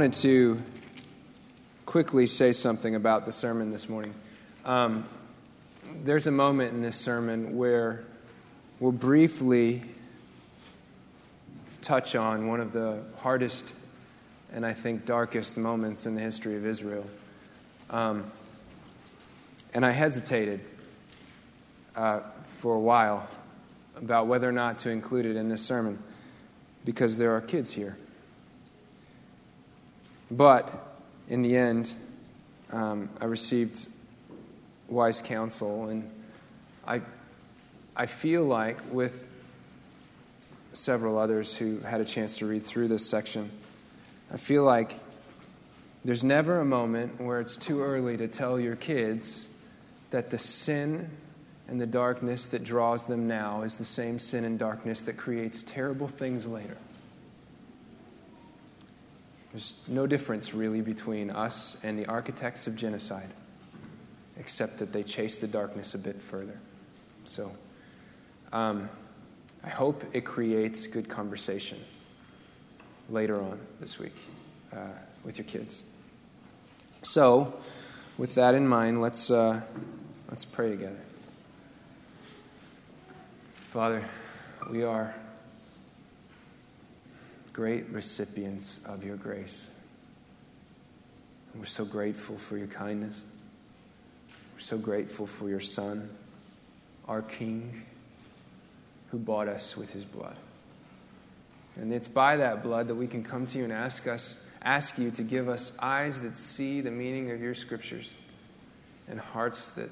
wanted to quickly say something about the sermon this morning. Um, there's a moment in this sermon where we'll briefly touch on one of the hardest and I think darkest moments in the history of Israel. Um, and I hesitated uh, for a while about whether or not to include it in this sermon because there are kids here. But in the end, um, I received wise counsel, and I, I feel like with several others who had a chance to read through this section, I feel like there's never a moment where it's too early to tell your kids that the sin and the darkness that draws them now is the same sin and darkness that creates terrible things later. There's no difference really between us and the architects of genocide, except that they chase the darkness a bit further. So, um, I hope it creates good conversation later on this week uh, with your kids. So, with that in mind, let's, uh, let's pray together. Father, we are great recipients of your grace. And we're so grateful for your kindness. We're so grateful for your Son, our King, who bought us with his blood. And it's by that blood that we can come to you and ask us, ask you to give us eyes that see the meaning of your scriptures and hearts that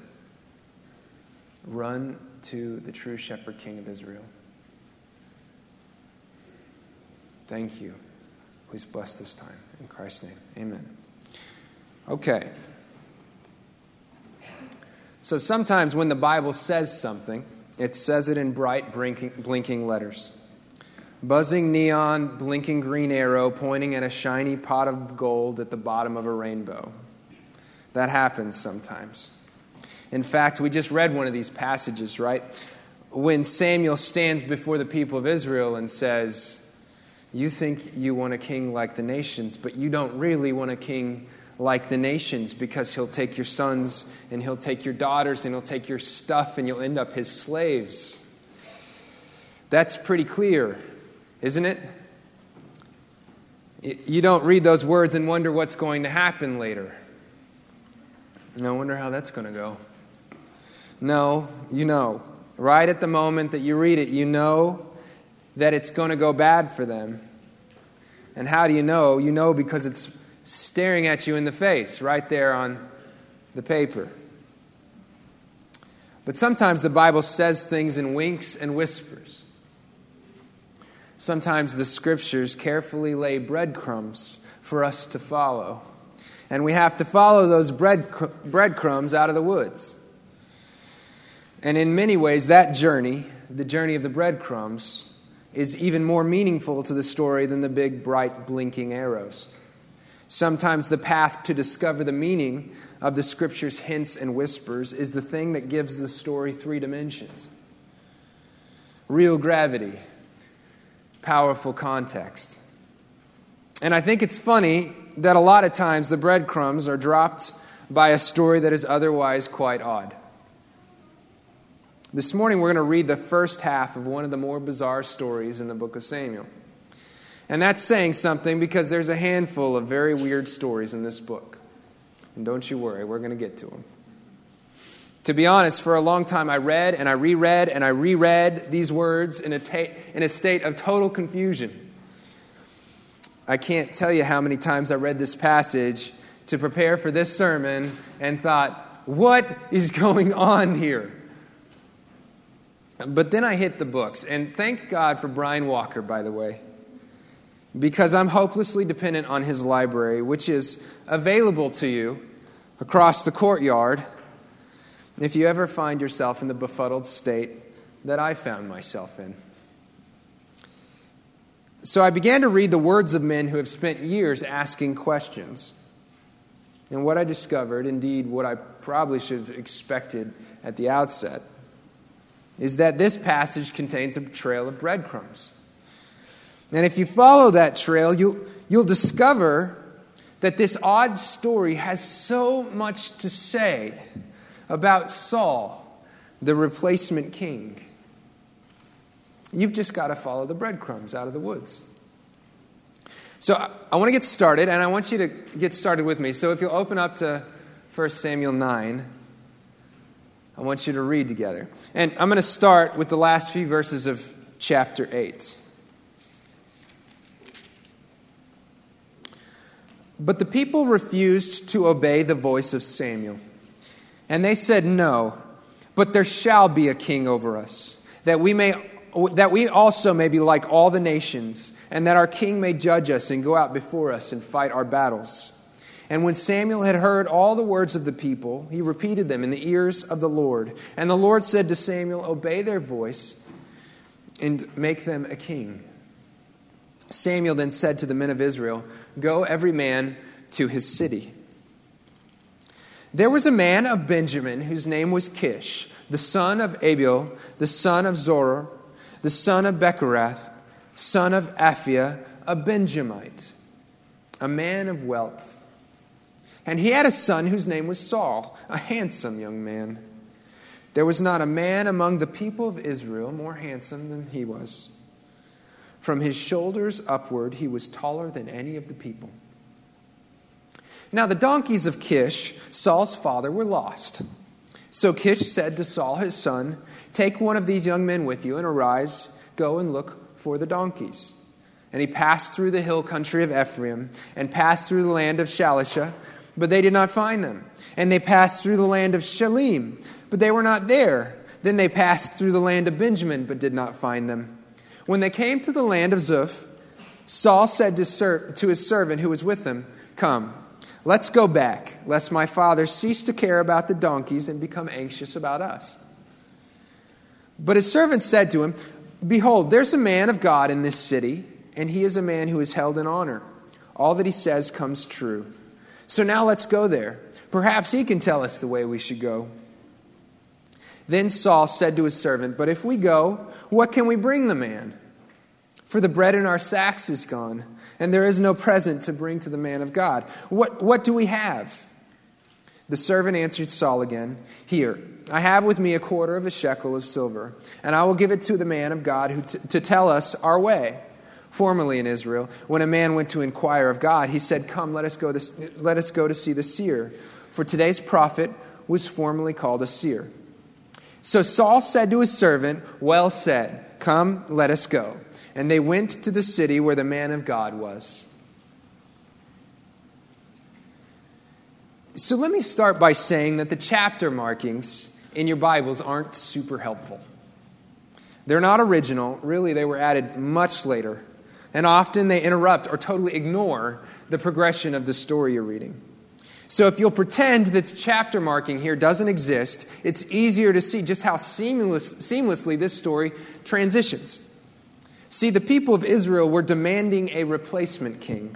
run to the true shepherd king of Israel. Thank you. Please bless this time. In Christ's name, amen. Okay. So sometimes when the Bible says something, it says it in bright, blinking letters. Buzzing neon, blinking green arrow pointing at a shiny pot of gold at the bottom of a rainbow. That happens sometimes. In fact, we just read one of these passages, right? When Samuel stands before the people of Israel and says, you think you want a king like the nations, but you don't really want a king like the nations because he'll take your sons and he'll take your daughters and he'll take your stuff and you'll end up his slaves. That's pretty clear, isn't it? You don't read those words and wonder what's going to happen later. I wonder how that's going to go. No, you know. Right at the moment that you read it, you know that it's going to go bad for them. And how do you know? You know because it's staring at you in the face right there on the paper. But sometimes the Bible says things in winks and whispers. Sometimes the scriptures carefully lay breadcrumbs for us to follow. And we have to follow those bread, breadcrumbs out of the woods. And in many ways, that journey, the journey of the breadcrumbs, is even more meaningful to the story than the big, bright, blinking arrows. Sometimes the path to discover the meaning of the scripture's hints and whispers is the thing that gives the story three dimensions real gravity, powerful context. And I think it's funny that a lot of times the breadcrumbs are dropped by a story that is otherwise quite odd. This morning, we're going to read the first half of one of the more bizarre stories in the book of Samuel. And that's saying something because there's a handful of very weird stories in this book. And don't you worry, we're going to get to them. To be honest, for a long time I read and I reread and I reread these words in a, ta- in a state of total confusion. I can't tell you how many times I read this passage to prepare for this sermon and thought, what is going on here? But then I hit the books, and thank God for Brian Walker, by the way, because I'm hopelessly dependent on his library, which is available to you across the courtyard if you ever find yourself in the befuddled state that I found myself in. So I began to read the words of men who have spent years asking questions. And what I discovered, indeed, what I probably should have expected at the outset, is that this passage contains a trail of breadcrumbs. And if you follow that trail, you, you'll discover that this odd story has so much to say about Saul, the replacement king. You've just got to follow the breadcrumbs out of the woods. So I, I want to get started, and I want you to get started with me. So if you'll open up to 1 Samuel 9, I want you to read together. And I'm going to start with the last few verses of chapter 8. But the people refused to obey the voice of Samuel. And they said, No, but there shall be a king over us, that we, may, that we also may be like all the nations, and that our king may judge us and go out before us and fight our battles. And when Samuel had heard all the words of the people, he repeated them in the ears of the Lord. And the Lord said to Samuel, Obey their voice and make them a king. Samuel then said to the men of Israel, Go every man to his city. There was a man of Benjamin whose name was Kish, the son of Abiel, the son of Zorah, the son of Becorath, son of Aphiah, a Benjamite, a man of wealth. And he had a son whose name was Saul, a handsome young man. There was not a man among the people of Israel more handsome than he was. From his shoulders upward, he was taller than any of the people. Now, the donkeys of Kish, Saul's father, were lost. So Kish said to Saul, his son, Take one of these young men with you and arise, go and look for the donkeys. And he passed through the hill country of Ephraim and passed through the land of Shalisha, but they did not find them. And they passed through the land of Shalim, but they were not there. Then they passed through the land of Benjamin, but did not find them. When they came to the land of Zuph, Saul said to, ser- to his servant who was with him, Come, let's go back, lest my father cease to care about the donkeys and become anxious about us. But his servant said to him, Behold, there's a man of God in this city, and he is a man who is held in honor. All that he says comes true. So now let's go there. Perhaps he can tell us the way we should go. Then Saul said to his servant, But if we go, what can we bring the man? For the bread in our sacks is gone, and there is no present to bring to the man of God. What, what do we have? The servant answered Saul again, Here, I have with me a quarter of a shekel of silver, and I will give it to the man of God who t- to tell us our way. Formerly in Israel, when a man went to inquire of God, he said, Come, let us go to, let us go to see the seer. For today's prophet was formerly called a seer. So Saul said to his servant, Well said, come, let us go. And they went to the city where the man of God was. So let me start by saying that the chapter markings in your Bibles aren't super helpful. They're not original, really, they were added much later. And often they interrupt or totally ignore the progression of the story you're reading. So if you'll pretend that chapter marking here doesn't exist, it's easier to see just how seamless, seamlessly this story transitions. See, the people of Israel were demanding a replacement king.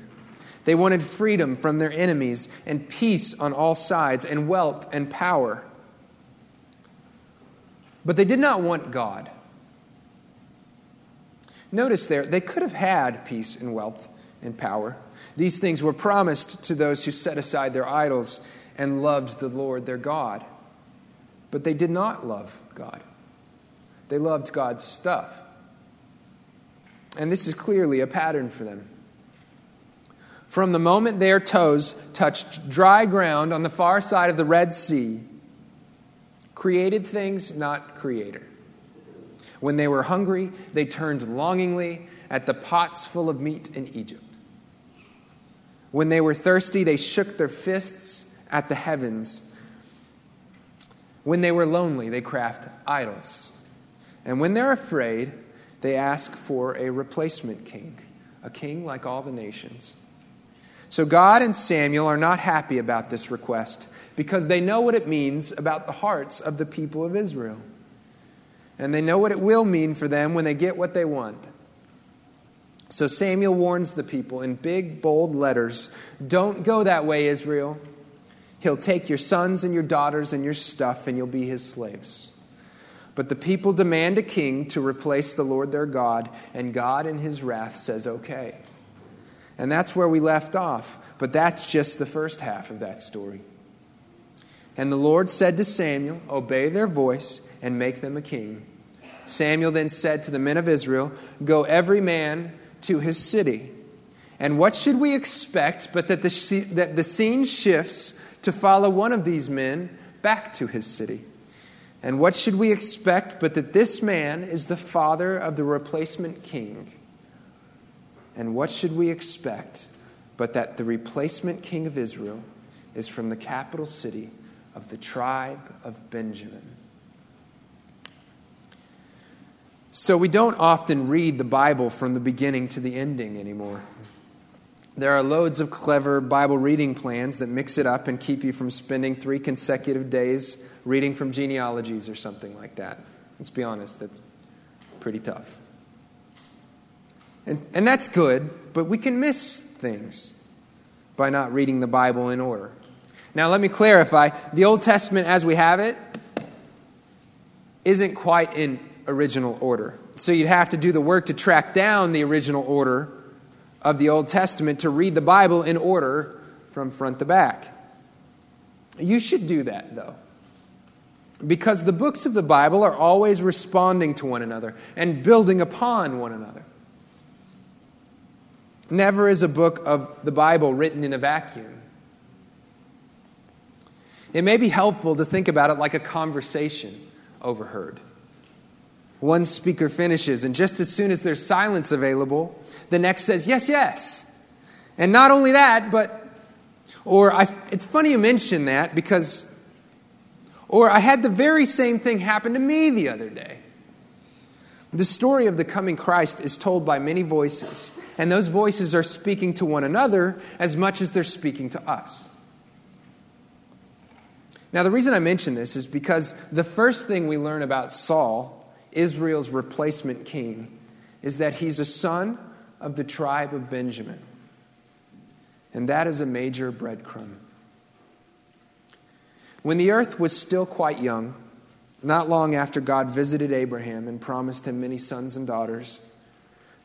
They wanted freedom from their enemies and peace on all sides and wealth and power. But they did not want God. Notice there, they could have had peace and wealth and power. These things were promised to those who set aside their idols and loved the Lord their God. But they did not love God, they loved God's stuff. And this is clearly a pattern for them. From the moment their toes touched dry ground on the far side of the Red Sea, created things, not creator. When they were hungry, they turned longingly at the pots full of meat in Egypt. When they were thirsty, they shook their fists at the heavens. When they were lonely, they craft idols. And when they're afraid, they ask for a replacement king, a king like all the nations. So God and Samuel are not happy about this request because they know what it means about the hearts of the people of Israel. And they know what it will mean for them when they get what they want. So Samuel warns the people in big, bold letters Don't go that way, Israel. He'll take your sons and your daughters and your stuff, and you'll be his slaves. But the people demand a king to replace the Lord their God, and God, in his wrath, says, Okay. And that's where we left off. But that's just the first half of that story. And the Lord said to Samuel, Obey their voice and make them a king. Samuel then said to the men of Israel, Go every man to his city. And what should we expect but that the, that the scene shifts to follow one of these men back to his city? And what should we expect but that this man is the father of the replacement king? And what should we expect but that the replacement king of Israel is from the capital city of the tribe of Benjamin? So we don't often read the Bible from the beginning to the ending anymore. There are loads of clever Bible reading plans that mix it up and keep you from spending three consecutive days reading from genealogies or something like that. Let's be honest, that's pretty tough. And, and that's good, but we can miss things by not reading the Bible in order. Now, let me clarify the Old Testament as we have it isn't quite in original order. So you'd have to do the work to track down the original order of the Old Testament to read the Bible in order from front to back. You should do that, though. Because the books of the Bible are always responding to one another and building upon one another. Never is a book of the Bible written in a vacuum. It may be helpful to think about it like a conversation overheard. One speaker finishes, and just as soon as there's silence available, the next says, Yes, yes. And not only that, but, or I, it's funny you mention that because, or I had the very same thing happen to me the other day. The story of the coming Christ is told by many voices, and those voices are speaking to one another as much as they're speaking to us. Now, the reason I mention this is because the first thing we learn about Saul Israel's replacement king, is that he's a son of the tribe of Benjamin. And that is a major breadcrumb. When the earth was still quite young, not long after God visited Abraham and promised him many sons and daughters,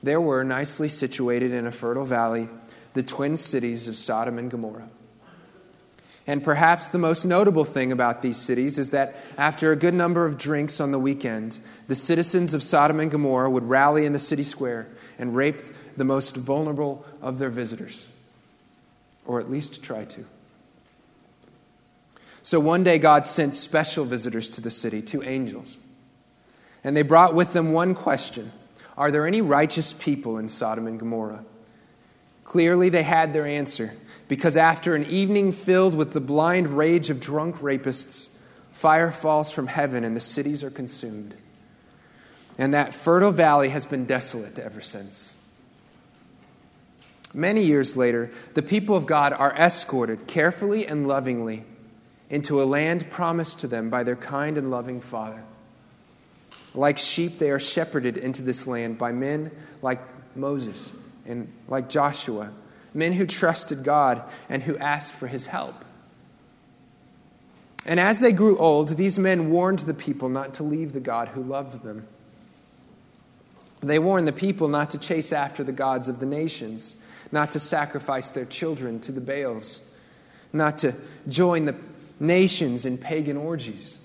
there were, nicely situated in a fertile valley, the twin cities of Sodom and Gomorrah. And perhaps the most notable thing about these cities is that after a good number of drinks on the weekend, the citizens of Sodom and Gomorrah would rally in the city square and rape the most vulnerable of their visitors, or at least try to. So one day, God sent special visitors to the city, two angels. And they brought with them one question Are there any righteous people in Sodom and Gomorrah? Clearly, they had their answer because after an evening filled with the blind rage of drunk rapists, fire falls from heaven and the cities are consumed. And that fertile valley has been desolate ever since. Many years later, the people of God are escorted carefully and lovingly into a land promised to them by their kind and loving Father. Like sheep, they are shepherded into this land by men like Moses and like Joshua men who trusted God and who asked for his help. And as they grew old, these men warned the people not to leave the God who loved them. They warned the people not to chase after the gods of the nations, not to sacrifice their children to the Baals, not to join the nations in pagan orgies.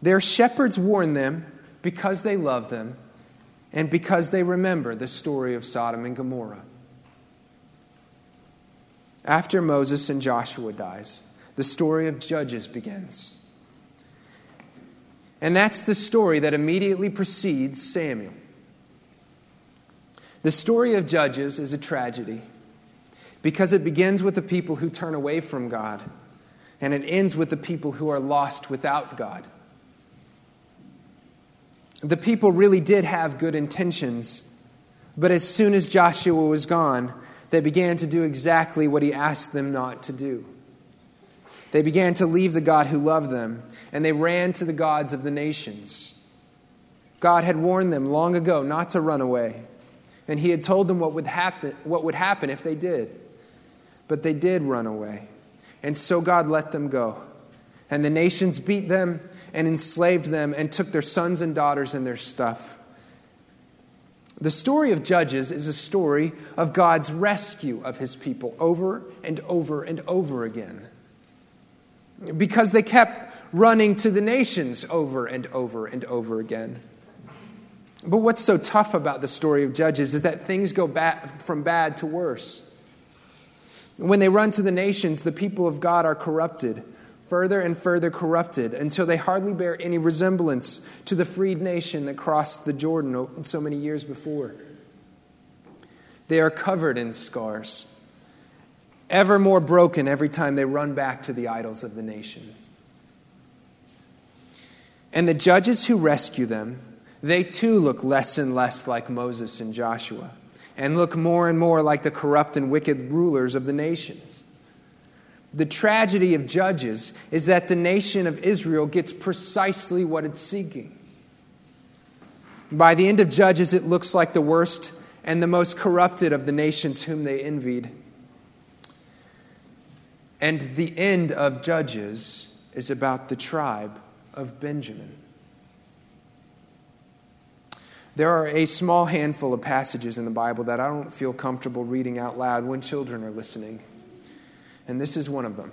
Their shepherds warned them because they loved them and because they remember the story of Sodom and Gomorrah. After Moses and Joshua dies, the story of Judges begins. And that's the story that immediately precedes Samuel. The story of Judges is a tragedy because it begins with the people who turn away from God and it ends with the people who are lost without God. The people really did have good intentions, but as soon as Joshua was gone, they began to do exactly what he asked them not to do. They began to leave the God who loved them, and they ran to the gods of the nations. God had warned them long ago not to run away, and he had told them what would happen, what would happen if they did. But they did run away, and so God let them go. And the nations beat them and enslaved them and took their sons and daughters and their stuff. The story of Judges is a story of God's rescue of his people over and over and over again. Because they kept running to the nations over and over and over again. But what's so tough about the story of Judges is that things go bad, from bad to worse. When they run to the nations, the people of God are corrupted further and further corrupted until they hardly bear any resemblance to the freed nation that crossed the Jordan so many years before. They are covered in scars, ever more broken every time they run back to the idols of the nations. And the judges who rescue them, they too look less and less like Moses and Joshua, and look more and more like the corrupt and wicked rulers of the nations. The tragedy of Judges is that the nation of Israel gets precisely what it's seeking. By the end of Judges, it looks like the worst and the most corrupted of the nations whom they envied. And the end of Judges is about the tribe of Benjamin. There are a small handful of passages in the Bible that I don't feel comfortable reading out loud when children are listening and this is one of them.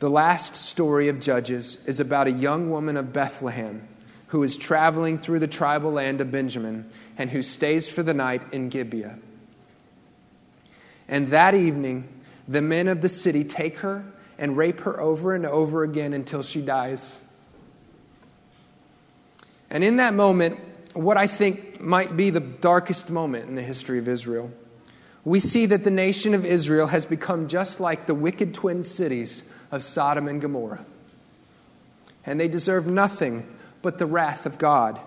The last story of Judges is about a young woman of Bethlehem who is traveling through the tribal land of Benjamin and who stays for the night in Gibeah. And that evening, the men of the city take her and rape her over and over again until she dies. And in that moment, what I think might be the darkest moment in the history of Israel we see that the nation of Israel has become just like the wicked twin cities of Sodom and Gomorrah. And they deserve nothing but the wrath of God.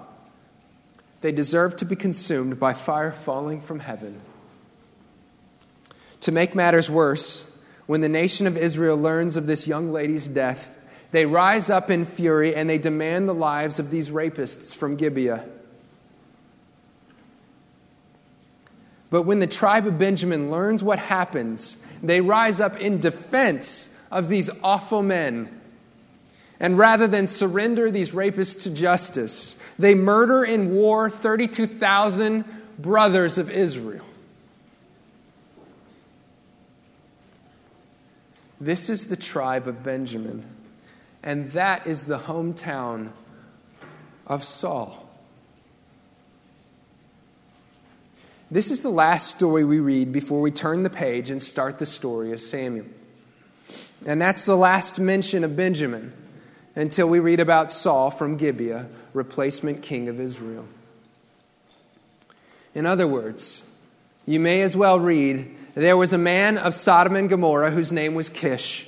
They deserve to be consumed by fire falling from heaven. To make matters worse, when the nation of Israel learns of this young lady's death, they rise up in fury and they demand the lives of these rapists from Gibeah. But when the tribe of Benjamin learns what happens, they rise up in defense of these awful men. And rather than surrender these rapists to justice, they murder in war 32,000 brothers of Israel. This is the tribe of Benjamin, and that is the hometown of Saul. This is the last story we read before we turn the page and start the story of Samuel. And that's the last mention of Benjamin until we read about Saul from Gibeah, replacement king of Israel. In other words, you may as well read there was a man of Sodom and Gomorrah whose name was Kish,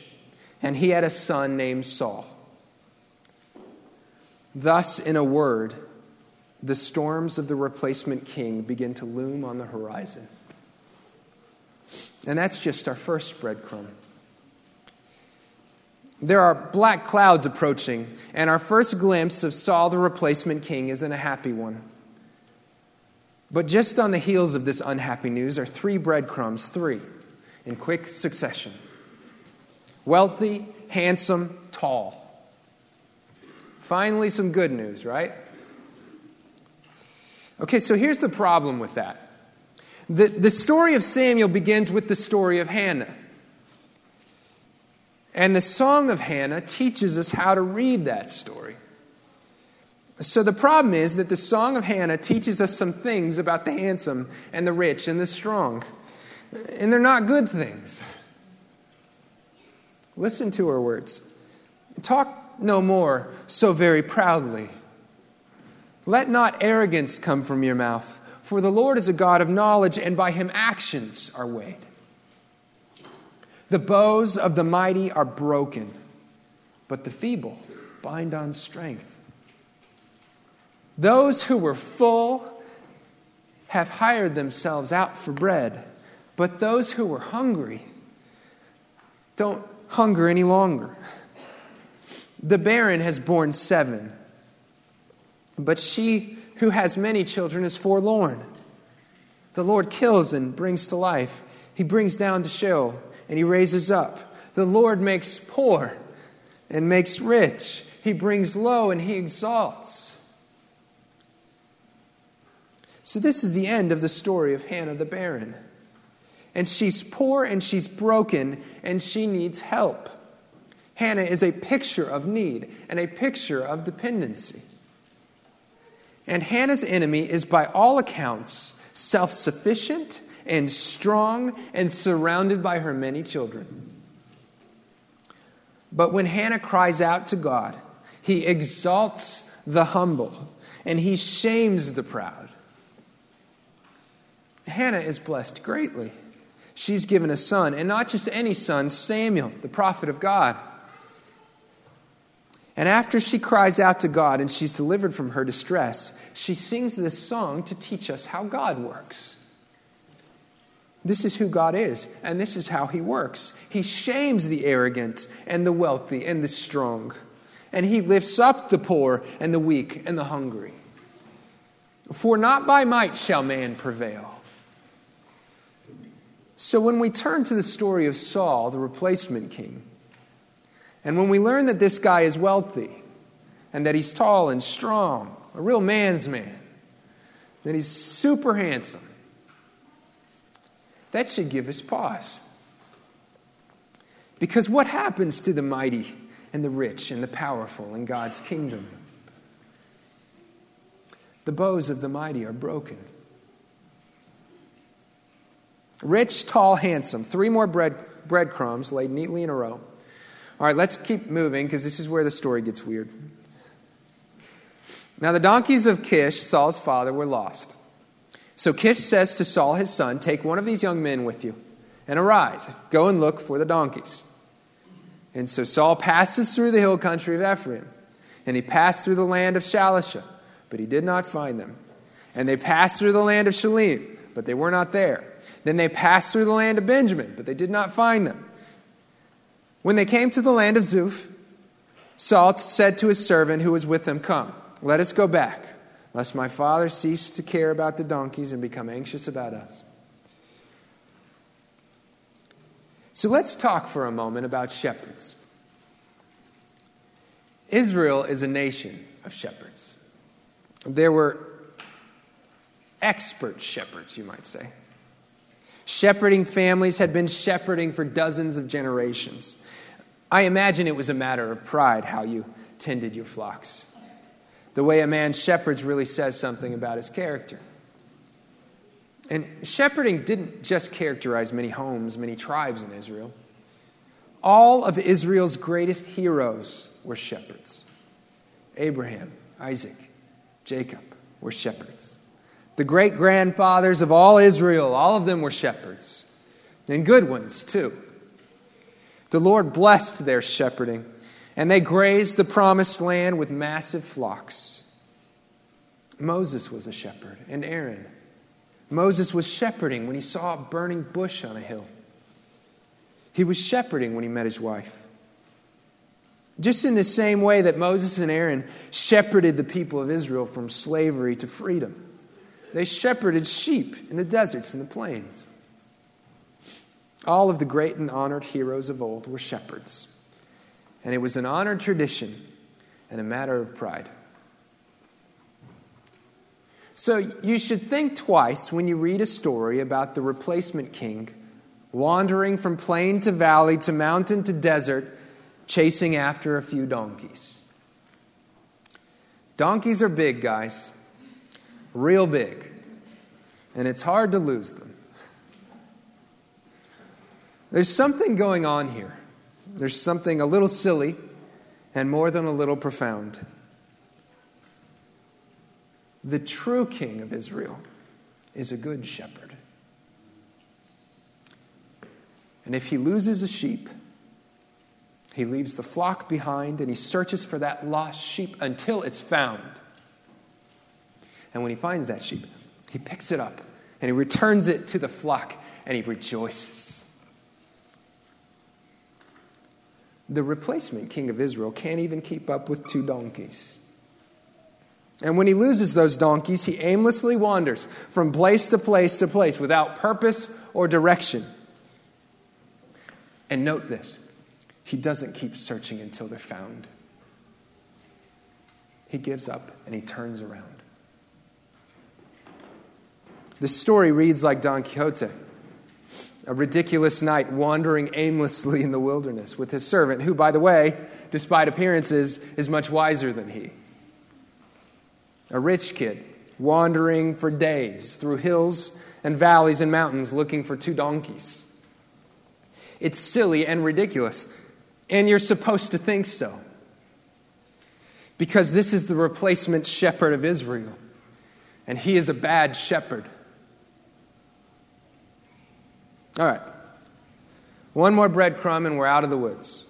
and he had a son named Saul. Thus, in a word, the storms of the replacement king begin to loom on the horizon. And that's just our first breadcrumb. There are black clouds approaching, and our first glimpse of Saul the replacement king isn't a happy one. But just on the heels of this unhappy news are three breadcrumbs, three, in quick succession wealthy, handsome, tall. Finally, some good news, right? Okay, so here's the problem with that. The, the story of Samuel begins with the story of Hannah. And the Song of Hannah teaches us how to read that story. So the problem is that the Song of Hannah teaches us some things about the handsome and the rich and the strong. And they're not good things. Listen to her words. Talk no more so very proudly. Let not arrogance come from your mouth, for the Lord is a God of knowledge, and by him actions are weighed. The bows of the mighty are broken, but the feeble bind on strength. Those who were full have hired themselves out for bread, but those who were hungry don't hunger any longer. The barren has borne seven but she who has many children is forlorn. The Lord kills and brings to life. He brings down to Sheol and he raises up. The Lord makes poor and makes rich. He brings low and he exalts. So, this is the end of the story of Hannah the barren. And she's poor and she's broken and she needs help. Hannah is a picture of need and a picture of dependency. And Hannah's enemy is, by all accounts, self sufficient and strong and surrounded by her many children. But when Hannah cries out to God, he exalts the humble and he shames the proud. Hannah is blessed greatly. She's given a son, and not just any son, Samuel, the prophet of God. And after she cries out to God and she's delivered from her distress, she sings this song to teach us how God works. This is who God is, and this is how He works. He shames the arrogant and the wealthy and the strong, and He lifts up the poor and the weak and the hungry. For not by might shall man prevail. So when we turn to the story of Saul, the replacement king, and when we learn that this guy is wealthy, and that he's tall and strong, a real man's man, that he's super handsome, that should give us pause. Because what happens to the mighty and the rich and the powerful in God's kingdom? The bows of the mighty are broken. Rich, tall, handsome. Three more bread, breadcrumbs laid neatly in a row. All right, let's keep moving because this is where the story gets weird. Now, the donkeys of Kish, Saul's father, were lost. So Kish says to Saul, his son, Take one of these young men with you and arise, go and look for the donkeys. And so Saul passes through the hill country of Ephraim, and he passed through the land of Shalisha, but he did not find them. And they passed through the land of Shalim, but they were not there. Then they passed through the land of Benjamin, but they did not find them. When they came to the land of Zuph, Saul said to his servant who was with them, Come, let us go back lest my father cease to care about the donkeys and become anxious about us. So let's talk for a moment about shepherds. Israel is a nation of shepherds. There were expert shepherds, you might say. Shepherding families had been shepherding for dozens of generations. I imagine it was a matter of pride how you tended your flocks. The way a man shepherds really says something about his character. And shepherding didn't just characterize many homes, many tribes in Israel. All of Israel's greatest heroes were shepherds. Abraham, Isaac, Jacob were shepherds. The great grandfathers of all Israel, all of them were shepherds, and good ones too. The Lord blessed their shepherding and they grazed the promised land with massive flocks. Moses was a shepherd, and Aaron. Moses was shepherding when he saw a burning bush on a hill. He was shepherding when he met his wife. Just in the same way that Moses and Aaron shepherded the people of Israel from slavery to freedom, they shepherded sheep in the deserts and the plains. All of the great and honored heroes of old were shepherds and it was an honored tradition and a matter of pride. So you should think twice when you read a story about the replacement king wandering from plain to valley to mountain to desert, chasing after a few donkeys. Donkeys are big, guys, real big, and it's hard to lose them. There's something going on here. There's something a little silly and more than a little profound. The true king of Israel is a good shepherd. And if he loses a sheep, he leaves the flock behind and he searches for that lost sheep until it's found. And when he finds that sheep, he picks it up and he returns it to the flock and he rejoices. The replacement king of Israel can't even keep up with two donkeys. And when he loses those donkeys, he aimlessly wanders from place to place to place without purpose or direction. And note this he doesn't keep searching until they're found. He gives up and he turns around. The story reads like Don Quixote a ridiculous knight wandering aimlessly in the wilderness with his servant, who, by the way, despite appearances, is much wiser than he. A rich kid wandering for days through hills and valleys and mountains looking for two donkeys. It's silly and ridiculous, and you're supposed to think so. Because this is the replacement shepherd of Israel, and he is a bad shepherd. All right. One more breadcrumb, and we're out of the woods.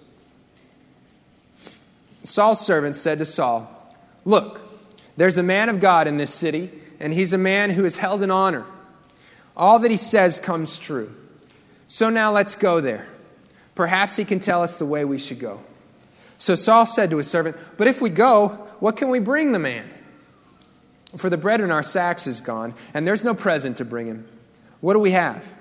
Saul's servant said to Saul, Look, there's a man of God in this city, and he's a man who is held in honor. All that he says comes true. So now let's go there. Perhaps he can tell us the way we should go. So Saul said to his servant, But if we go, what can we bring the man? For the bread in our sacks is gone, and there's no present to bring him. What do we have?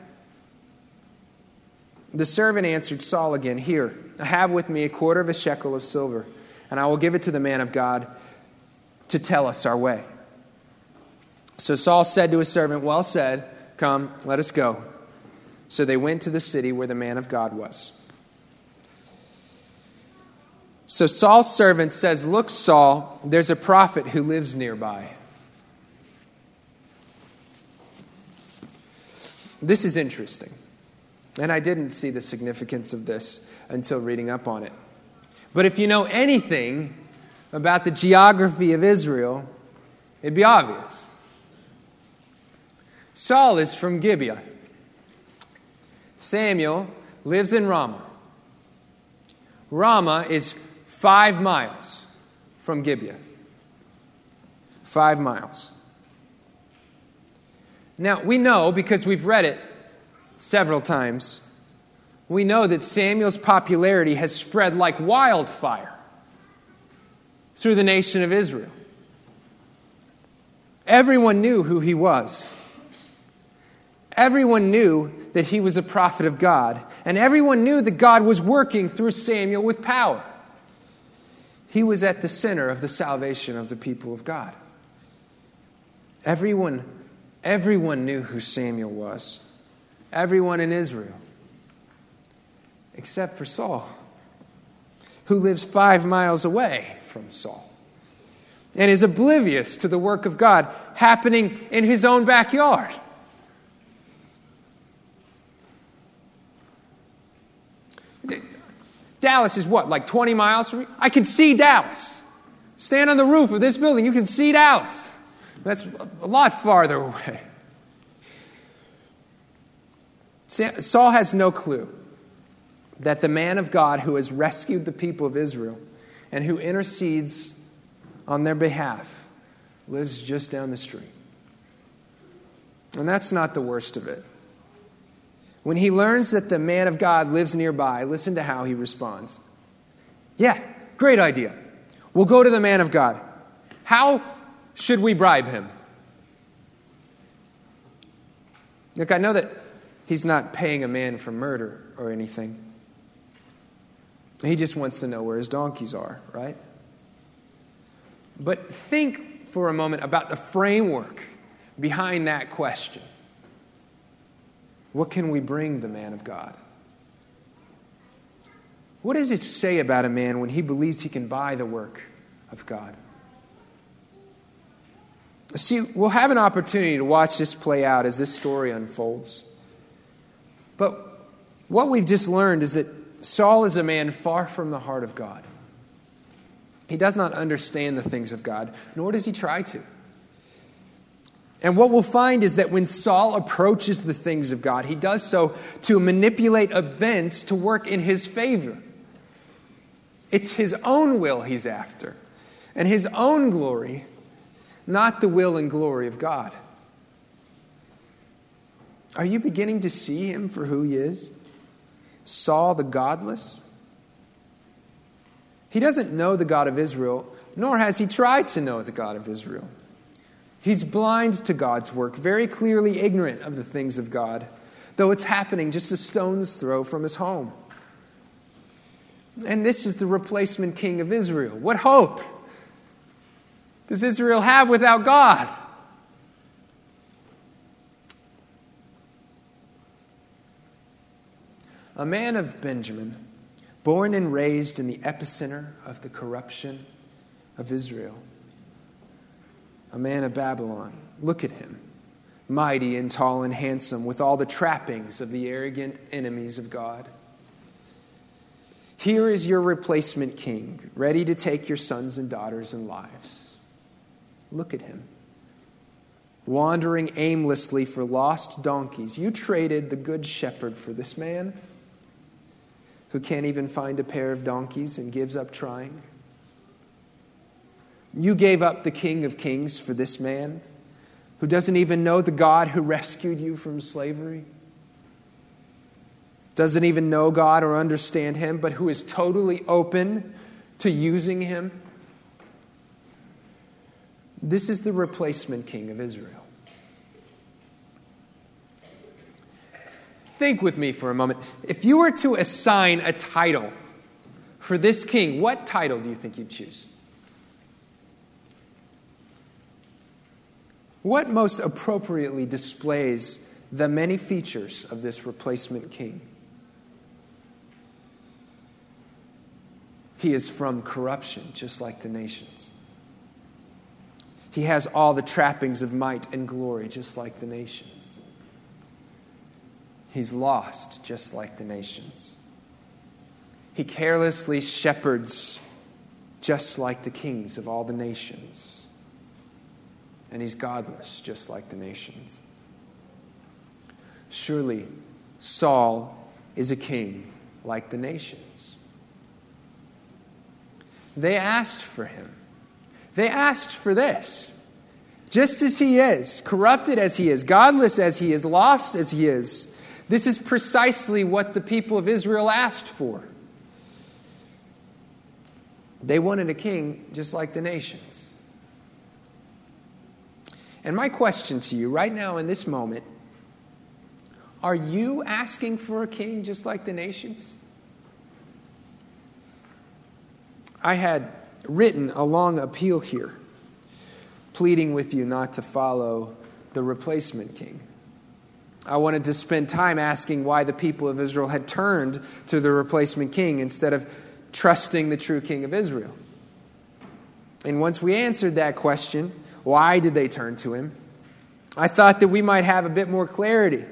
The servant answered Saul again, Here, I have with me a quarter of a shekel of silver, and I will give it to the man of God to tell us our way. So Saul said to his servant, Well said, come, let us go. So they went to the city where the man of God was. So Saul's servant says, Look, Saul, there's a prophet who lives nearby. This is interesting. And I didn't see the significance of this until reading up on it. But if you know anything about the geography of Israel, it'd be obvious. Saul is from Gibeah. Samuel lives in Ramah. Ramah is five miles from Gibeah. Five miles. Now, we know because we've read it several times, we know that Samuel's popularity has spread like wildfire through the nation of Israel. Everyone knew who he was. Everyone knew that he was a prophet of God. And everyone knew that God was working through Samuel with power. He was at the center of the salvation of the people of God. Everyone, everyone knew who Samuel was everyone in Israel, except for Saul, who lives five miles away from Saul and is oblivious to the work of God happening in his own backyard. Dallas is what, like 20 miles from me? I can see Dallas. Stand on the roof of this building, you can see Dallas. That's a lot farther away. Saul has no clue that the man of God who has rescued the people of Israel and who intercedes on their behalf lives just down the street. And that's not the worst of it. When he learns that the man of God lives nearby, listen to how he responds. Yeah, great idea. We'll go to the man of God. How should we bribe him? Look, I know that He's not paying a man for murder or anything. He just wants to know where his donkeys are, right? But think for a moment about the framework behind that question. What can we bring the man of God? What does it say about a man when he believes he can buy the work of God? See, we'll have an opportunity to watch this play out as this story unfolds. But what we've just learned is that Saul is a man far from the heart of God. He does not understand the things of God, nor does he try to. And what we'll find is that when Saul approaches the things of God, he does so to manipulate events to work in his favor. It's his own will he's after, and his own glory, not the will and glory of God. Are you beginning to see him for who he is? Saul the godless? He doesn't know the God of Israel, nor has he tried to know the God of Israel. He's blind to God's work, very clearly ignorant of the things of God, though it's happening just a stone's throw from his home. And this is the replacement king of Israel. What hope does Israel have without God? A man of Benjamin, born and raised in the epicenter of the corruption of Israel, a man of Babylon. Look at him, mighty and tall and handsome, with all the trappings of the arrogant enemies of God. Here is your replacement king, ready to take your sons and daughters and lives. Look at him. Wandering aimlessly for lost donkeys. You traded the good shepherd for this man who can't even find a pair of donkeys and gives up trying. You gave up the King of Kings for this man who doesn't even know the God who rescued you from slavery doesn't even know God or understand Him, but who is totally open to using Him. This is the replacement king of Israel. Think with me for a moment. If you were to assign a title for this king, what title do you think you'd choose? What most appropriately displays the many features of this replacement king? He is from corruption, just like the nations. He has all the trappings of might and glory, just like the nations. He's lost, just like the nations. He carelessly shepherds, just like the kings of all the nations. And he's godless, just like the nations. Surely, Saul is a king like the nations. They asked for him. They asked for this. Just as he is, corrupted as he is, godless as he is, lost as he is, this is precisely what the people of Israel asked for. They wanted a king just like the nations. And my question to you right now in this moment are you asking for a king just like the nations? I had written a long appeal here, pleading with you not to follow the replacement king. I wanted to spend time asking why the people of Israel had turned to the replacement king instead of trusting the true king of Israel. And once we answered that question, why did they turn to him? I thought that we might have a bit more clarity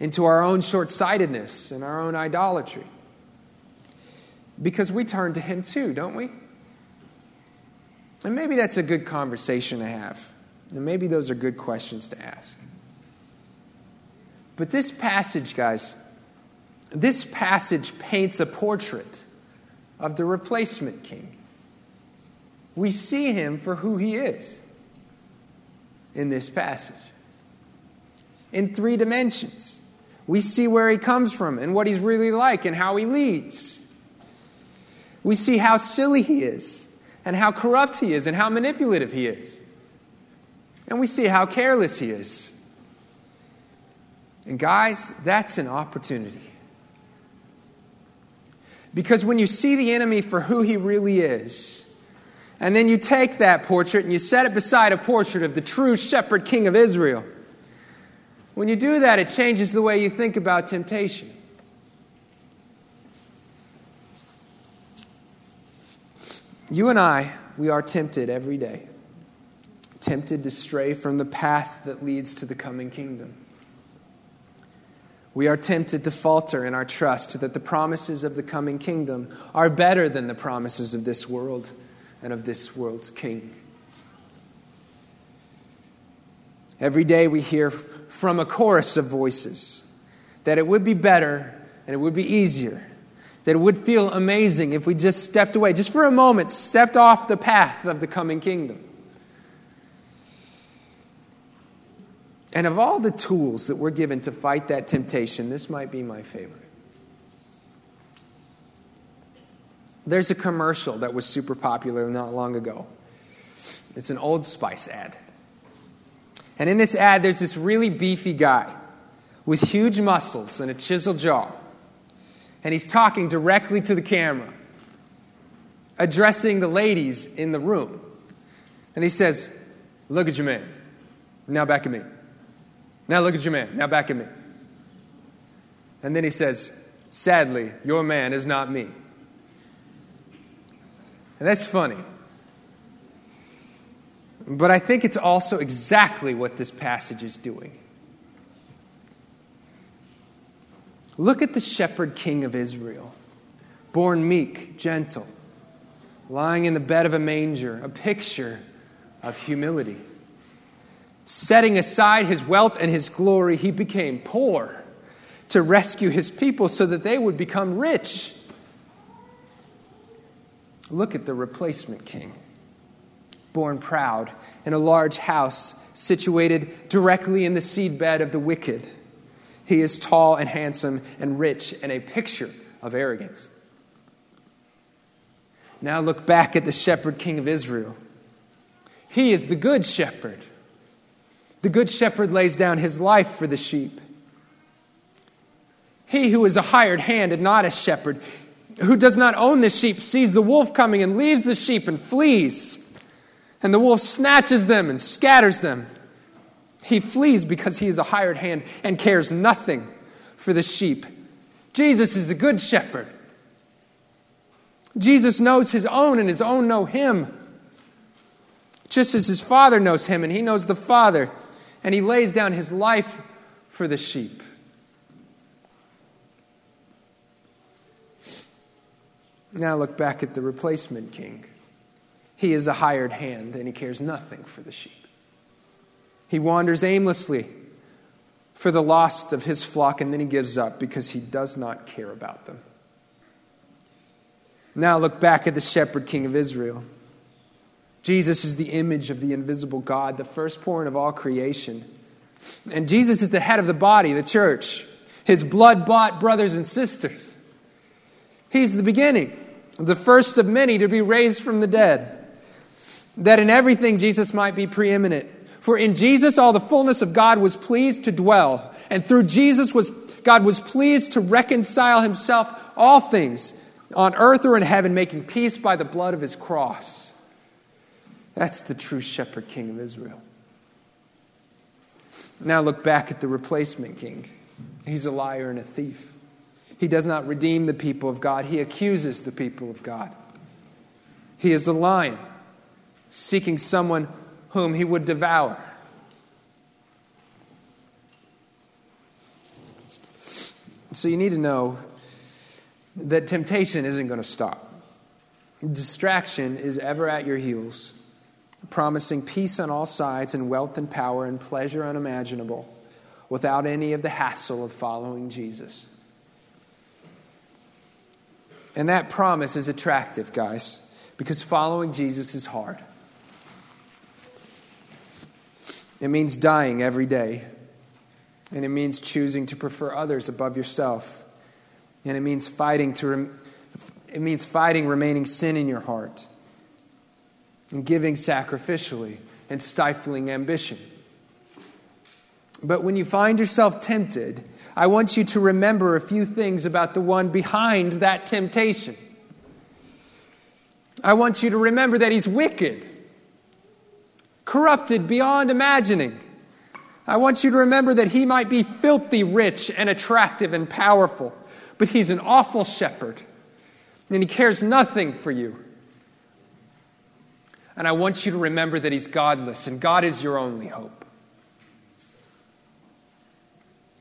into our own short sightedness and our own idolatry. Because we turn to Him too, don't we? And maybe that's a good conversation to have. And maybe those are good questions to ask. But this passage, guys, this passage paints a portrait of the replacement king. We see him for who he is in this passage. In three dimensions, we see where he comes from and what he's really like and how he leads. We see how silly he is, and how corrupt he is, and how manipulative he is. And we see how careless he is. And, guys, that's an opportunity. Because when you see the enemy for who he really is, and then you take that portrait and you set it beside a portrait of the true shepherd king of Israel, when you do that, it changes the way you think about temptation. You and I, we are tempted every day, tempted to stray from the path that leads to the coming kingdom. We are tempted to falter in our trust that the promises of the coming kingdom are better than the promises of this world and of this world's king. Every day we hear from a chorus of voices that it would be better and it would be easier that it would feel amazing if we just stepped away, just for a moment, stepped off the path of the coming kingdom. And of all the tools that we're given to fight that temptation, this might be my favorite. There's a commercial that was super popular not long ago. It's an Old Spice ad. And in this ad, there's this really beefy guy with huge muscles and a chiseled jaw and he's talking directly to the camera, addressing the ladies in the room. And he says, Look at your man. Now back at me. Now look at your man. Now back at me. And then he says, Sadly, your man is not me. And that's funny. But I think it's also exactly what this passage is doing. Look at the shepherd king of Israel, born meek, gentle, lying in the bed of a manger, a picture of humility. Setting aside his wealth and his glory, he became poor to rescue his people so that they would become rich. Look at the replacement king, born proud in a large house situated directly in the seedbed of the wicked. He is tall and handsome and rich and a picture of arrogance. Now look back at the shepherd king of Israel. He is the good shepherd. The good shepherd lays down his life for the sheep. He who is a hired hand and not a shepherd, who does not own the sheep, sees the wolf coming and leaves the sheep and flees. And the wolf snatches them and scatters them. He flees because he is a hired hand and cares nothing for the sheep. Jesus is the good shepherd. Jesus knows his own, and his own know him. Just as his Father knows him, and he knows the Father, and he lays down his life for the sheep. Now look back at the replacement king. He is a hired hand, and he cares nothing for the sheep. He wanders aimlessly for the lost of his flock, and then he gives up because he does not care about them. Now look back at the shepherd king of Israel. Jesus is the image of the invisible God, the firstborn of all creation. And Jesus is the head of the body, the church, his blood bought brothers and sisters. He's the beginning, the first of many to be raised from the dead, that in everything Jesus might be preeminent. For in Jesus all the fullness of God was pleased to dwell, and through Jesus was God was pleased to reconcile himself all things on earth or in heaven, making peace by the blood of his cross. That's the true shepherd king of Israel. Now look back at the replacement king. He's a liar and a thief. He does not redeem the people of God, he accuses the people of God. He is a lion, seeking someone whom he would devour. So you need to know that temptation isn't going to stop. Distraction is ever at your heels, promising peace on all sides and wealth and power and pleasure unimaginable without any of the hassle of following Jesus. And that promise is attractive, guys, because following Jesus is hard. It means dying every day. And it means choosing to prefer others above yourself. And it means fighting to rem- it means fighting remaining sin in your heart. And giving sacrificially and stifling ambition. But when you find yourself tempted, I want you to remember a few things about the one behind that temptation. I want you to remember that he's wicked corrupted beyond imagining. I want you to remember that he might be filthy rich and attractive and powerful, but he's an awful shepherd, and he cares nothing for you. And I want you to remember that he's godless, and God is your only hope.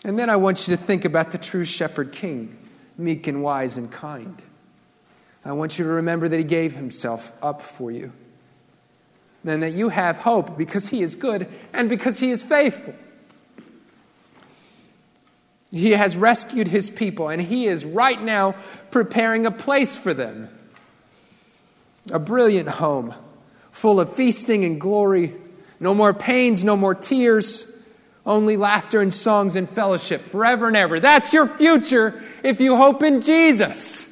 And then I want you to think about the true shepherd king, meek and wise and kind. I want you to remember that he gave himself up for you And that you have hope because He is good and because He is faithful. He has rescued His people, and He is right now preparing a place for them a brilliant home full of feasting and glory. No more pains, no more tears, only laughter and songs and fellowship forever and ever. That's your future if you hope in Jesus.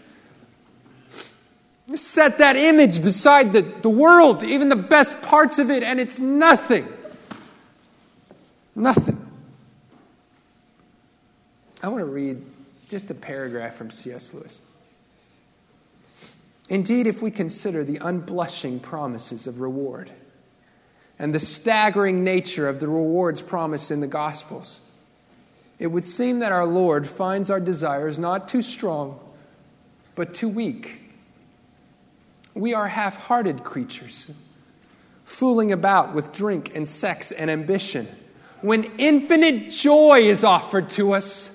Set that image beside the, the world, even the best parts of it, and it's nothing. Nothing. I want to read just a paragraph from C.S. Lewis. Indeed, if we consider the unblushing promises of reward and the staggering nature of the rewards promised in the Gospels, it would seem that our Lord finds our desires not too strong, but too weak. We are half hearted creatures, fooling about with drink and sex and ambition, when infinite joy is offered to us.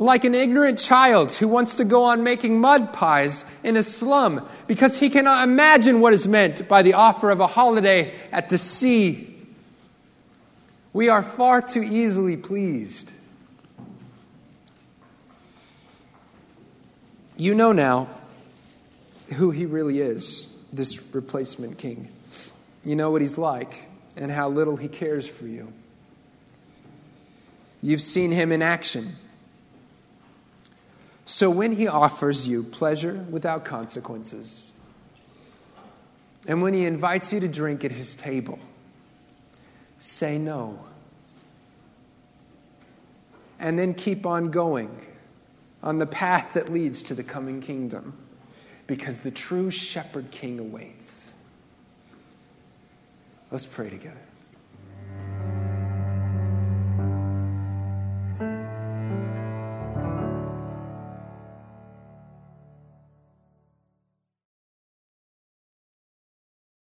Like an ignorant child who wants to go on making mud pies in a slum because he cannot imagine what is meant by the offer of a holiday at the sea we are far too easily pleased. You know now who he really is, this replacement king. You know what he's like and how little he cares for you. You've seen him in action. So when he offers you pleasure without consequences, and when he invites you to drink at his table, say no. And then keep on going on the path that leads to the coming kingdom because the true shepherd king awaits. Let's pray together.